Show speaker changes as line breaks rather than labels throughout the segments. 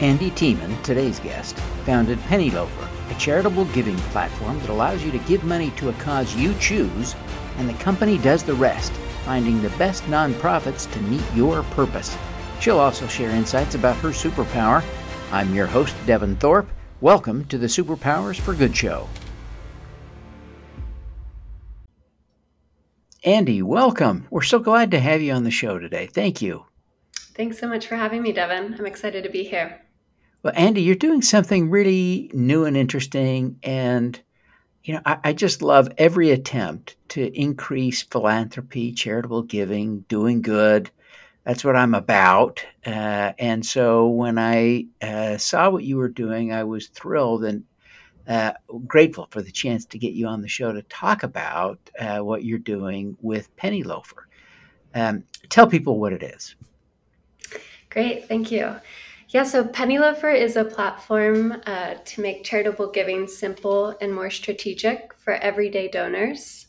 Andi Tiemann, today's guest, founded Penny Loafer, a charitable giving platform that allows you to give money to a cause you choose, and the company does the rest, finding the best nonprofits to meet your purpose. She'll also share insights about her superpower. I'm your host, Devin Thorpe. Welcome to the Superpowers for Good show. Andi, welcome. We're so glad to have you on the show today. Thank you.
Thanks so much for having me, Devin. I'm excited to be here.
Well, Andi, you're doing something really new and interesting. And, you know, I, I, just love every attempt to increase philanthropy, charitable giving, doing good. That's what I'm about. Uh, and so when I uh, saw what you were doing, I was thrilled and uh, grateful for the chance to get you on the show to talk about uh, what you're doing with Penny Loafer. Um, tell people what it is.
Great, thank you. Yeah, so Penny Loafer is a platform uh, to make charitable giving simple and more strategic for everyday donors.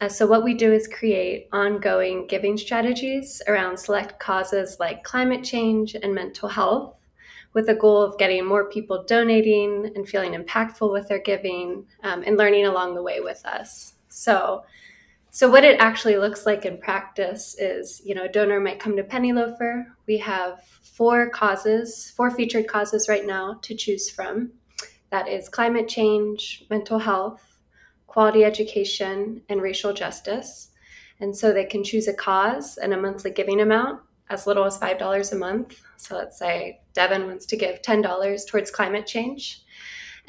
Uh, so, what we do is create ongoing giving strategies around select causes like climate change and mental health, with the goal of getting more people donating and feeling impactful with their giving um, and learning along the way with us. So, so what it actually looks like in practice is, you know, a donor might come to Penny Loafer. We have four causes, four featured causes right now to choose from. That is climate change, mental health, quality education, and racial justice. And so they can choose a cause and a monthly giving amount as little as $5 a month. So let's say Devin wants to give $10 towards climate change.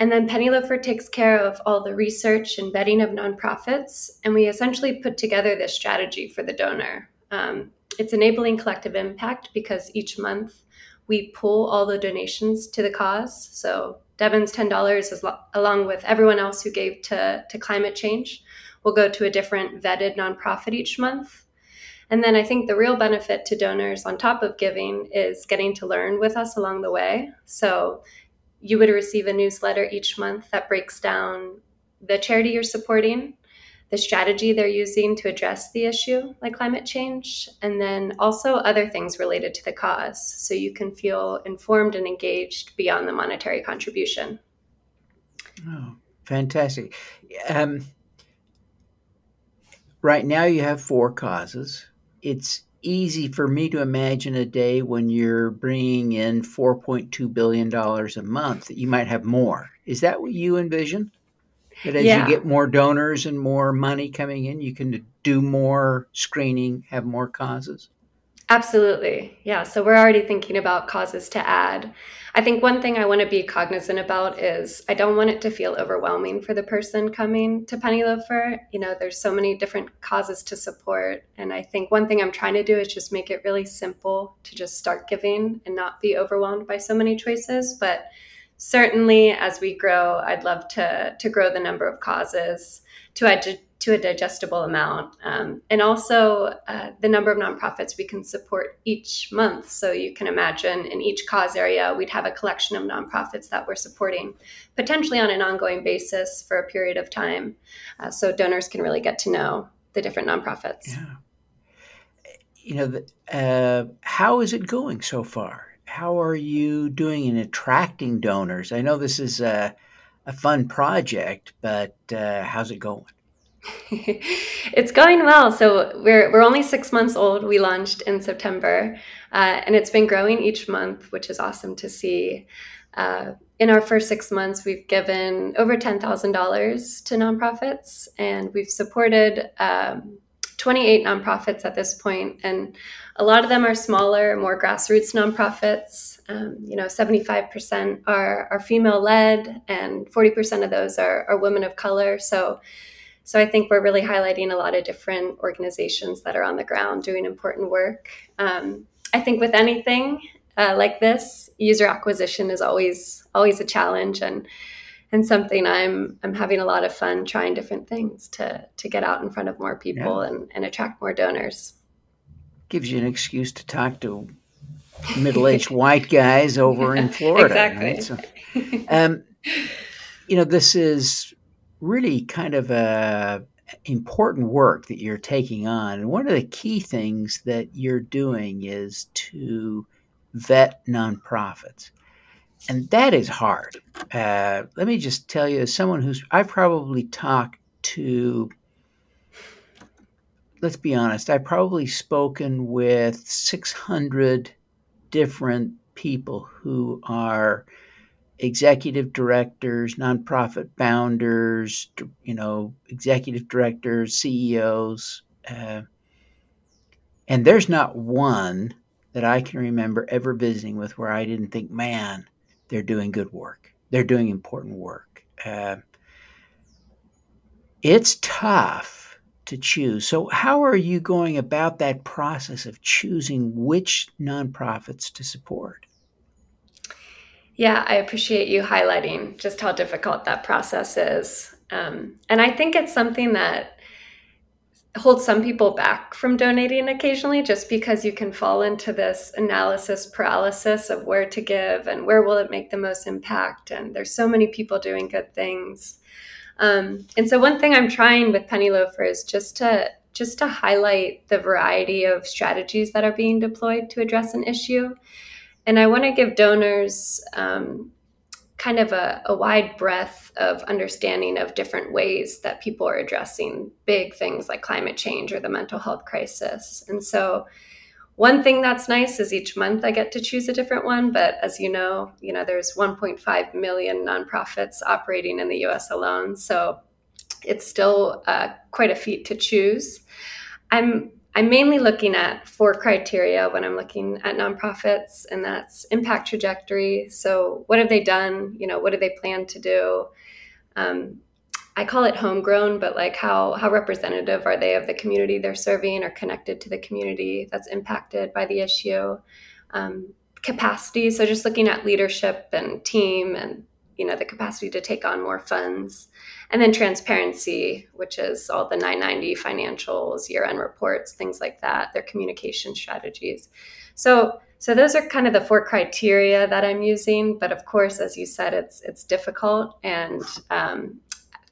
And then Penny Loafer takes care of all the research and vetting of nonprofits. And we essentially put together this strategy for the donor. Um, it's enabling collective impact because each month we pull all the donations to the cause. So Devin's $10 is lo- along with everyone else who gave to, to climate change will go to a different vetted nonprofit each month. And then I think the real benefit to donors on top of giving is getting to learn with us along the way. So you would receive a newsletter each month that breaks down the charity you're supporting, the strategy they're using to address the issue, like climate change, and then also other things related to the cause. So you can feel informed and engaged beyond the monetary contribution.
Oh, fantastic. Um, right now, you have four causes. It's easy for me to imagine a day when you're bringing in $4.2 billion a month that you might have more. Is that what you envision? That as yeah. you get more donors and more money coming in, you can do more screening, have more causes?
Absolutely. Yeah. So we're already thinking about causes to add. I think one thing I want to be cognizant about is I don't want it to feel overwhelming for the person coming to Penny Loafer. You know, there's so many different causes to support. And I think one thing I'm trying to do is just make it really simple to just start giving and not be overwhelmed by so many choices. But certainly as we grow, I'd love to, to grow the number of causes to add to a digestible amount. Um, and also uh, the number of nonprofits we can support each month. So you can imagine in each cause area, we'd have a collection of nonprofits that we're supporting potentially on an ongoing basis for a period of time. Uh, so donors can really get to know the different nonprofits.
Yeah. You know, uh, how is it going so far? How are you doing in attracting donors? I know this is a, a fun project, but uh, how's it going?
it's going well. So we're we're only six months old. We launched in September, uh, and it's been growing each month, which is awesome to see. Uh, in our first six months, we've given over ten thousand dollars to nonprofits, and we've supported um, twenty eight nonprofits at this point, and a lot of them are smaller, more grassroots nonprofits. Um, you know, seventy five percent are are female led, and forty percent of those are are women of color. So so I think we're really highlighting a lot of different organizations that are on the ground doing important work. Um, I think with anything uh, like this, user acquisition is always always a challenge and and something I'm I'm having a lot of fun trying different things to to get out in front of more people yeah. and, and attract more donors.
Gives you an excuse to talk to middle-aged white guys over in Florida.
Exactly. Right? So,
um, you know, this is really kind of a important work that you're taking on. And one of the key things that you're doing is to vet nonprofits. and that is hard. Uh, let me just tell you, as someone who's, I've probably talked to, let's be honest, I've probably spoken with 600 different people who are executive directors, nonprofit founders, you know, executive directors, CEOs. Uh, and there's not one that I can remember ever visiting with where I didn't think, man, they're doing good work. They're doing important work. Uh, it's tough to choose. So, how are you going about that process of choosing which nonprofits to support?
Yeah, I appreciate you highlighting just how difficult that process is. Um, and I think it's something that holds some people back from donating occasionally just because you can fall into this analysis paralysis of where to give and where will it make the most impact. And there's so many people doing good things. Um, and so one thing i'm trying with penny loafer is just to just to highlight the variety of strategies that are being deployed to address an issue and i want to give donors um, kind of a, a, wide breadth of understanding of different ways that people are addressing big things like climate change or the mental health crisis. And so one thing that's nice is each month I get to choose a different one, but as you know, you know there's 1.5 million nonprofits operating in the US alone, so it's still uh, quite a feat to choose. I'm I'm mainly looking at four criteria when I'm looking at nonprofits, and that's impact trajectory. So, what have they done? You know, what do they plan to do? Um, I call it homegrown, but like how how representative are they of the community they're serving or connected to the community that's impacted by the issue? Um, capacity. So, just looking at leadership and team and you know the capacity to take on more funds. And then transparency which is all the 990 financials year end reports things like that their communication strategies. So so those are kind of the four criteria that i'm using but of course as you said it's it's difficult. And um,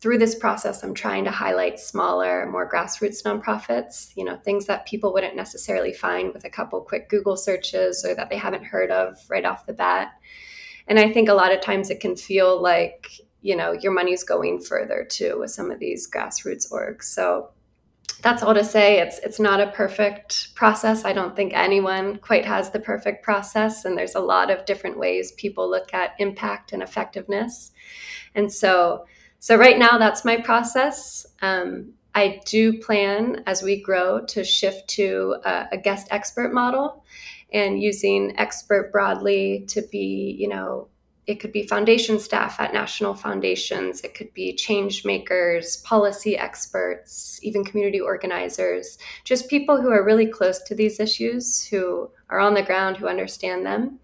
through this process i'm trying to highlight smaller more grassroots nonprofits you know things that people wouldn't necessarily find with a couple quick google searches or that they haven't heard of right off the bat and i think a lot of times it can feel like you know your money's going further too with some of these grassroots orgs. So that's all to say it's it's not a perfect process. I don't think anyone quite has the perfect process and there's a lot of different ways people look at impact and effectiveness. And so so right now that's my process. Um, i do plan as we grow to shift to a, a guest expert model and using expert broadly to be, you know, it could be foundation staff at national foundations, it could be change makers, policy experts, even community organizers, just people who are really close to these issues, who are on the ground, who understand them.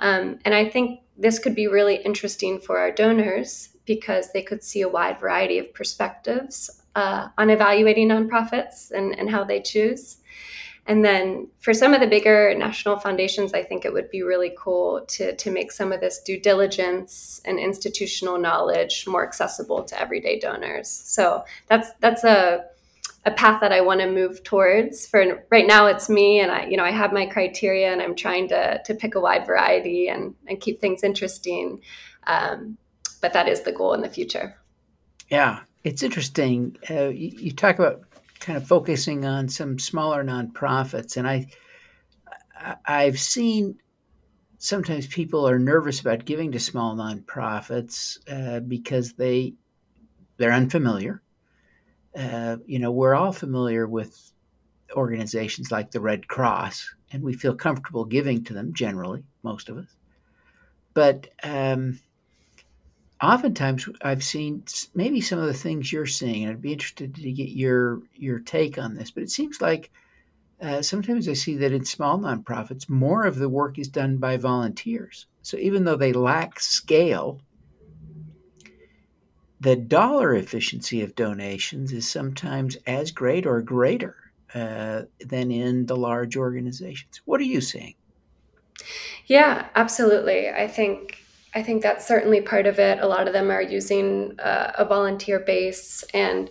Um, and I think this could be really interesting for our donors because they could see a wide variety of perspectives uh, on evaluating nonprofits and, and how they choose. And then for some of the bigger national foundations, I think it would be really cool to, to make some of this due diligence and institutional knowledge more accessible to everyday donors. So that's that's a a path that I want to move towards. For right now, it's me, and I, you know, I have my criteria, and I'm trying to to pick a wide variety and and keep things interesting. Um, but that is the goal in the future.
Yeah, it's interesting. Uh, you, you, talk about kind of focusing on some smaller nonprofits, and I I've seen sometimes people are nervous about giving to small nonprofits uh, because they they're unfamiliar. Uh, you know, we're all familiar with organizations like the Red Cross, and we feel comfortable giving to them generally, most of us. But um, oftentimes I've seen maybe some of the things you're seeing, and I'd be interested to get your your take on this. But it seems like uh, sometimes I see that in small nonprofits, more of the work is done by volunteers. So even though they lack scale, the dollar efficiency of donations is sometimes as great or greater uh, than in the large organizations. What are you seeing?
Yeah, absolutely. I think I think that's certainly part of it. A lot of them are using uh, a volunteer base and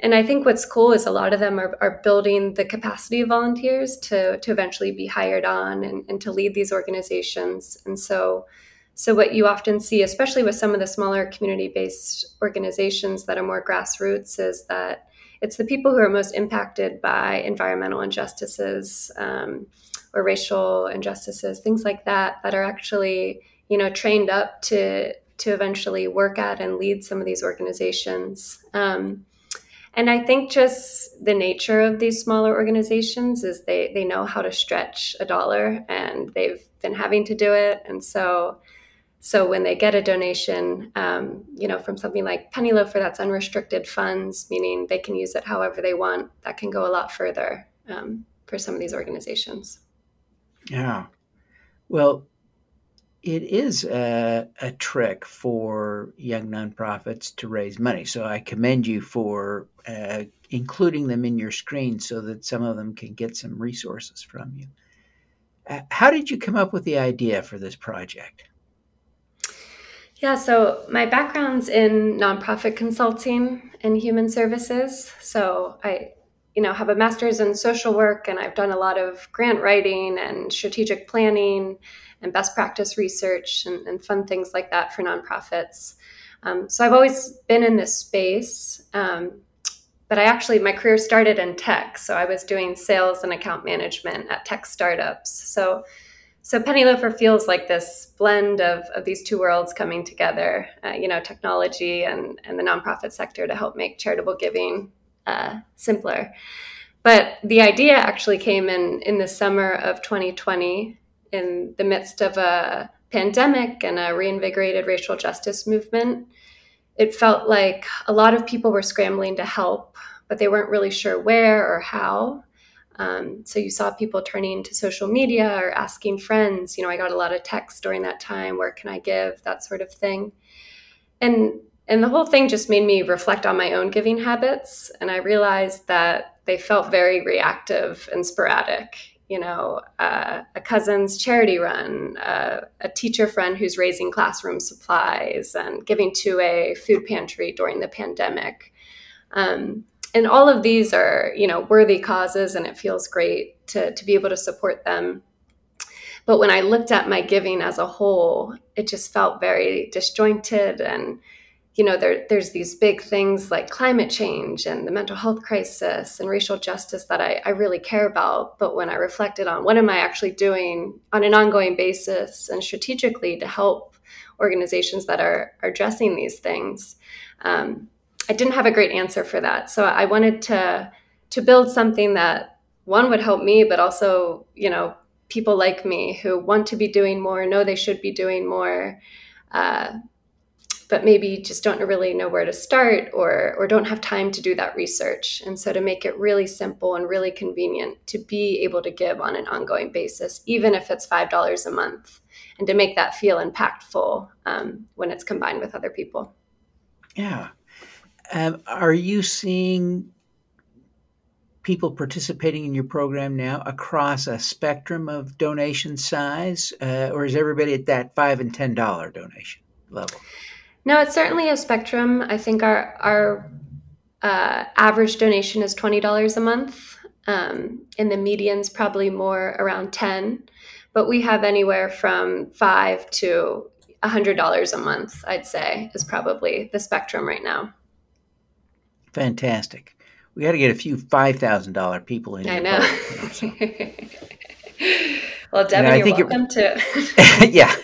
and I think what's cool is a lot of them are, are building the capacity of volunteers to to eventually be hired on and, and to lead these organizations. And so So, what you often see, especially with some of the smaller community based organizations that are more grassroots, is that it's the people who are most impacted by environmental injustices um, or racial injustices, things like that, that are actually, you know, trained up to to eventually work at and lead some of these organizations. Um, and I think just the nature of these smaller organizations is they they know how to stretch a dollar, and they've been having to do it, and so so when they get a donation, um, you know, from something like Penny Loafer, that's unrestricted funds, meaning they can use it however they want. That can go a lot further um, for some of these organizations.
Yeah. Well, it is a, a, trick for young nonprofits to raise money. So I commend you for uh, including them in your screen so that some of them can get some resources from you. Uh, how did you come up with the idea for this project?
Yeah, so my background's in nonprofit consulting and human services. So I, you know, have a master's in social work and I've done a lot of grant writing and strategic planning and best practice research and, and fun things like that for nonprofits. Um, so I've always been in this space. Um, but I actually, my career started in tech. So I was doing sales and account management at tech startups. So so Penny Loafer feels like this blend of, of these two worlds coming together, uh, you know, technology and, and the nonprofit sector to help make charitable giving uh, simpler. But the idea actually came in in the summer of 2020 in the midst of a pandemic and a reinvigorated racial justice movement. It felt like a lot of people were scrambling to help, but they weren't really sure where or how. Um, so you saw people turning to social media or asking friends. You know, I got a lot of texts during that time. Where can I give? That sort of thing. And and the whole thing just made me reflect on my own giving habits. And I realized that they felt very reactive and sporadic. You know, uh, a cousin's charity run, uh, a teacher friend who's raising classroom supplies, and giving to a food pantry during the pandemic. Um, and all of these are you know worthy causes and it feels great to, to be able to support them but when i looked at my giving as a whole it just felt very disjointed and you know there, there's these big things like climate change and the mental health crisis and racial justice that I, I really care about but when i reflected on what am i actually doing on an ongoing basis and strategically to help organizations that are, are addressing these things um, I didn't have a great answer for that. So I wanted to to build something that one would help me, but also, you know, people like me who want to be doing more, know they should be doing more, uh, but maybe just don't really know where to start or or don't have time to do that research. And so to make it really simple and really convenient to be able to give on an ongoing basis, even if it's five dollars a month, and to make that feel impactful um, when it's combined with other people.
Yeah. Um, are you seeing people participating in your program now across a spectrum of donation size, uh, or is everybody at that five and ten dollar donation level?
No, it's certainly a spectrum. I think our our uh, average donation is twenty dollars a month, um, and the median's probably more around ten. But we have anywhere from five to hundred dollars a month. I'd say is probably the spectrum right now.
Fantastic. We got to get a few five thousand dollar people in.
I know. well, Devin, you're welcome
it, yeah,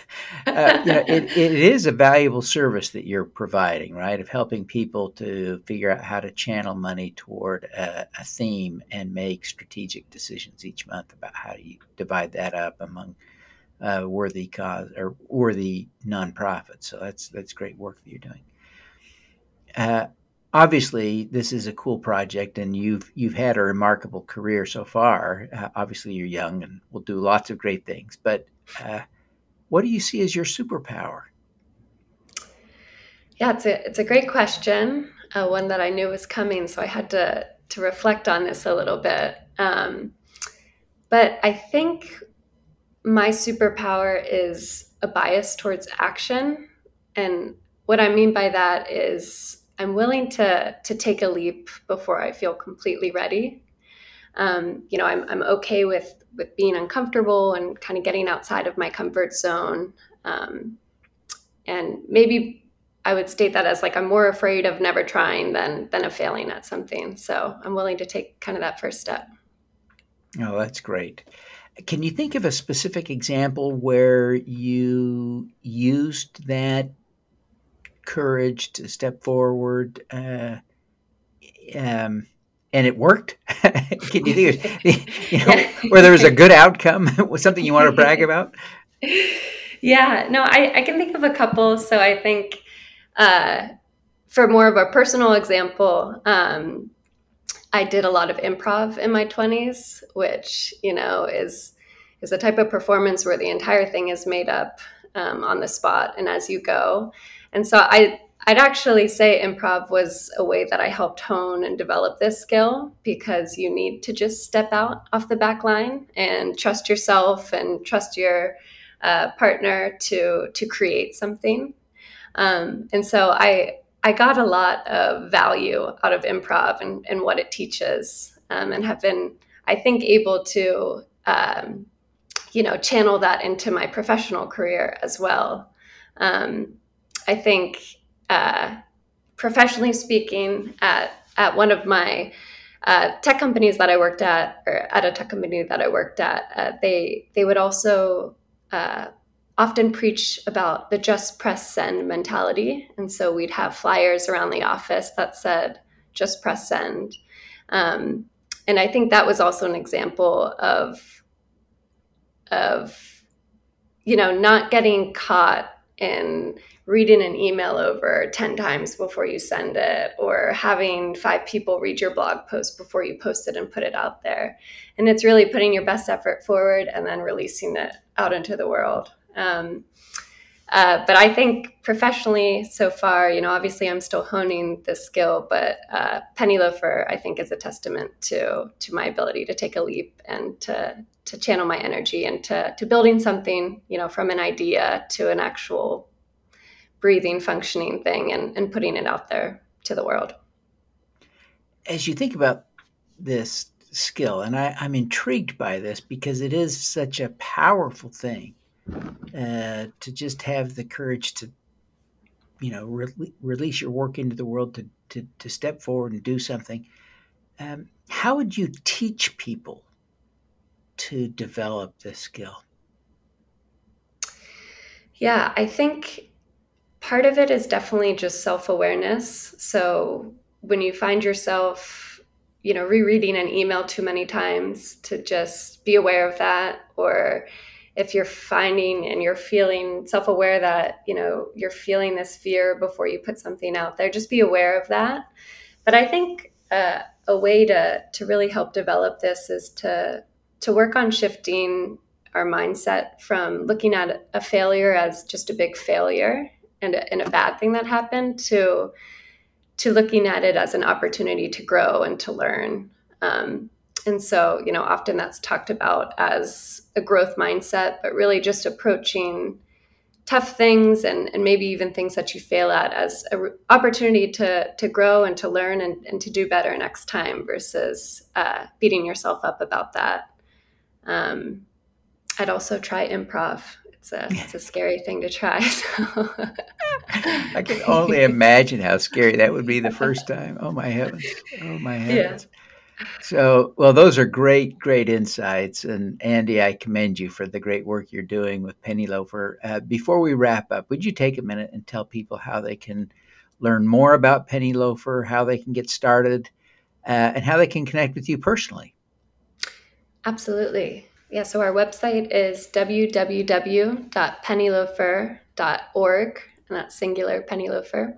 uh, you know, it, it is a valuable service that you're providing, right? Of helping people to figure out how to channel money toward a, a theme and make strategic decisions each month about how you divide that up among uh, worthy cause or worthy nonprofits. So that's that's great work that you're doing. Uh, obviously this is a cool project and you've you've had a remarkable career so far. Uh, obviously you're young and will do lots of great things but uh, what do you see as your superpower?
Yeah it's a it's a great question uh, one that i knew was coming so i had to to reflect on this a little bit. Um, but i think my superpower is a bias towards action and what i mean by that is I'm willing to to take a leap before I feel completely ready. Um, you know, I'm I'm okay with with being uncomfortable and kind of getting outside of my comfort zone. Um, and maybe I would state that as like I'm more afraid of never trying than than of failing at something. So I'm willing to take kind of that first step.
Oh, that's great. Can you think of a specific example where you used that courage to step forward, uh, um, and it worked? Can you think of you know, where there was a good outcome? was something you want to brag about?
Yeah, no, I, I can think of a couple. So I think uh, for more of a personal example, um, I did a lot of improv in my 20s, which, you know, is is a type of performance where the entire thing is made up um, on the spot and as you go. And so I I'd actually say improv was a way that I helped hone and develop this skill because you need to just step out off the back line and trust yourself and trust your uh, partner to to create something. Um, and so I I got a lot of value out of improv and, and what it teaches, um, and have been I think able to um, you know channel that into my professional career as well. Um, I think uh, professionally speaking, at at one of my uh, tech companies that I worked at, or at a tech company that I worked at, uh, they they would also uh, often preach about the just press send mentality. And so we'd have flyers around the office that said, just press send. Um, and I think that was also an example of, of, you know, not getting caught in reading an email over 10 times before you send it or having five people read your blog post before you post it and put it out there. And it's really putting your best effort forward and then releasing it out into the world. Um, uh, but I think professionally so far, you know, obviously I'm still honing this skill, but uh, Penny Loafer, I think, is a testament to to my ability to take a leap and to to channel my energy into to building something, you know, from an idea to an actual breathing, functioning thing, and and putting it out there to the world.
As you think about this skill, and I, I'm intrigued by this because it is such a powerful thing uh, to just have the courage to, you know, re- release your work into the world to, to, to step forward and do something. Um, how would you teach people to develop this skill?
Yeah, I think part of it is definitely just self awareness. So when you find yourself, you know, rereading an email too many times, to just be aware of that or if you're finding and you're feeling self-aware that you know you're feeling this fear before you put something out there just be aware of that but i think uh, a way to to really help develop this is to to work on shifting our mindset from looking at a failure as just a big failure and a, and a bad thing that happened to to looking at it as an opportunity to grow and to learn um, and so, you know, often that's talked about as a growth mindset, but really just approaching tough things and, and maybe even things that you fail at as an opportunity to, to grow and to learn and, and to do better next time versus uh, beating yourself up about that. Um, I'd also try improv. It's a, it's a scary thing to try. So.
I can only imagine how scary that would be the first time. Oh my heavens! Oh my heavens! Yeah. So, well, those are great, great insights. And Andi, I commend you for the great work you're doing with Penny Loafer. Uh, before we wrap up, would you take a minute and tell people how they can learn more about Penny Loafer, how they can get started, uh, and how they can connect with you personally?
Absolutely. Yeah, so our website is www.pennyloafer.org, and that's singular Penny Loafer.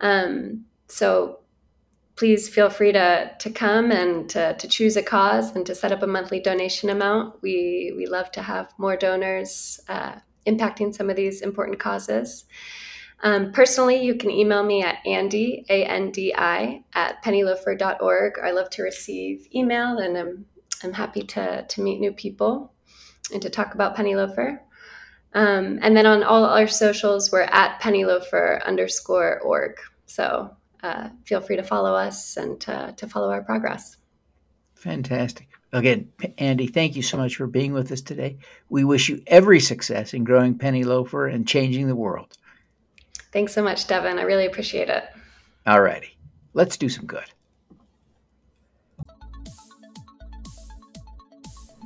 Um, so please feel free to, to come and to, to choose a cause and to set up a monthly donation amount. We, we love to have more donors uh, impacting some of these important causes. Um, personally, you can email me at Andi, A-N-D-I, at pennyloafer.org. I love to receive email and I'm, I'm happy to, to meet new people and to talk about Penny Loafer. Um, and then on all our socials, we're at pennyloafer underscore org. So uh, feel free to follow us and to, to follow our progress.
Fantastic. Again, Andi, thank you so much for being with us today. We wish you every success in growing Penny Loafer and changing the world.
Thanks so much, Devin. I really appreciate it.
All righty. Let's do some good.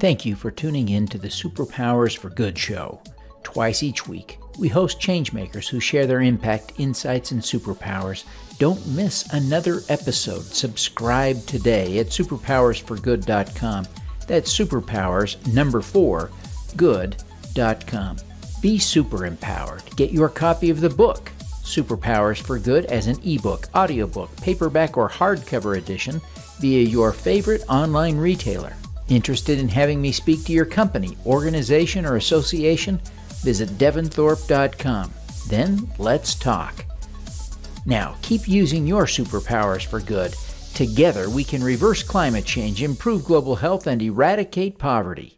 Thank you for tuning in to the Superpowers for Good show. Twice each week, we host changemakers who share their impact, insights, and superpowers. Don't miss another episode. Subscribe today at superpowersforgood.com. That's superpowers number 4 good.com. Be super empowered. Get your copy of the book Superpowers for Good as an ebook, audiobook, paperback, or hardcover edition via your favorite online retailer. Interested in having me speak to your company, organization, or association? Visit devinthorpe.com. Then let's talk. Now, keep using your superpowers for good. Together, we can reverse climate change, improve global health, and eradicate poverty.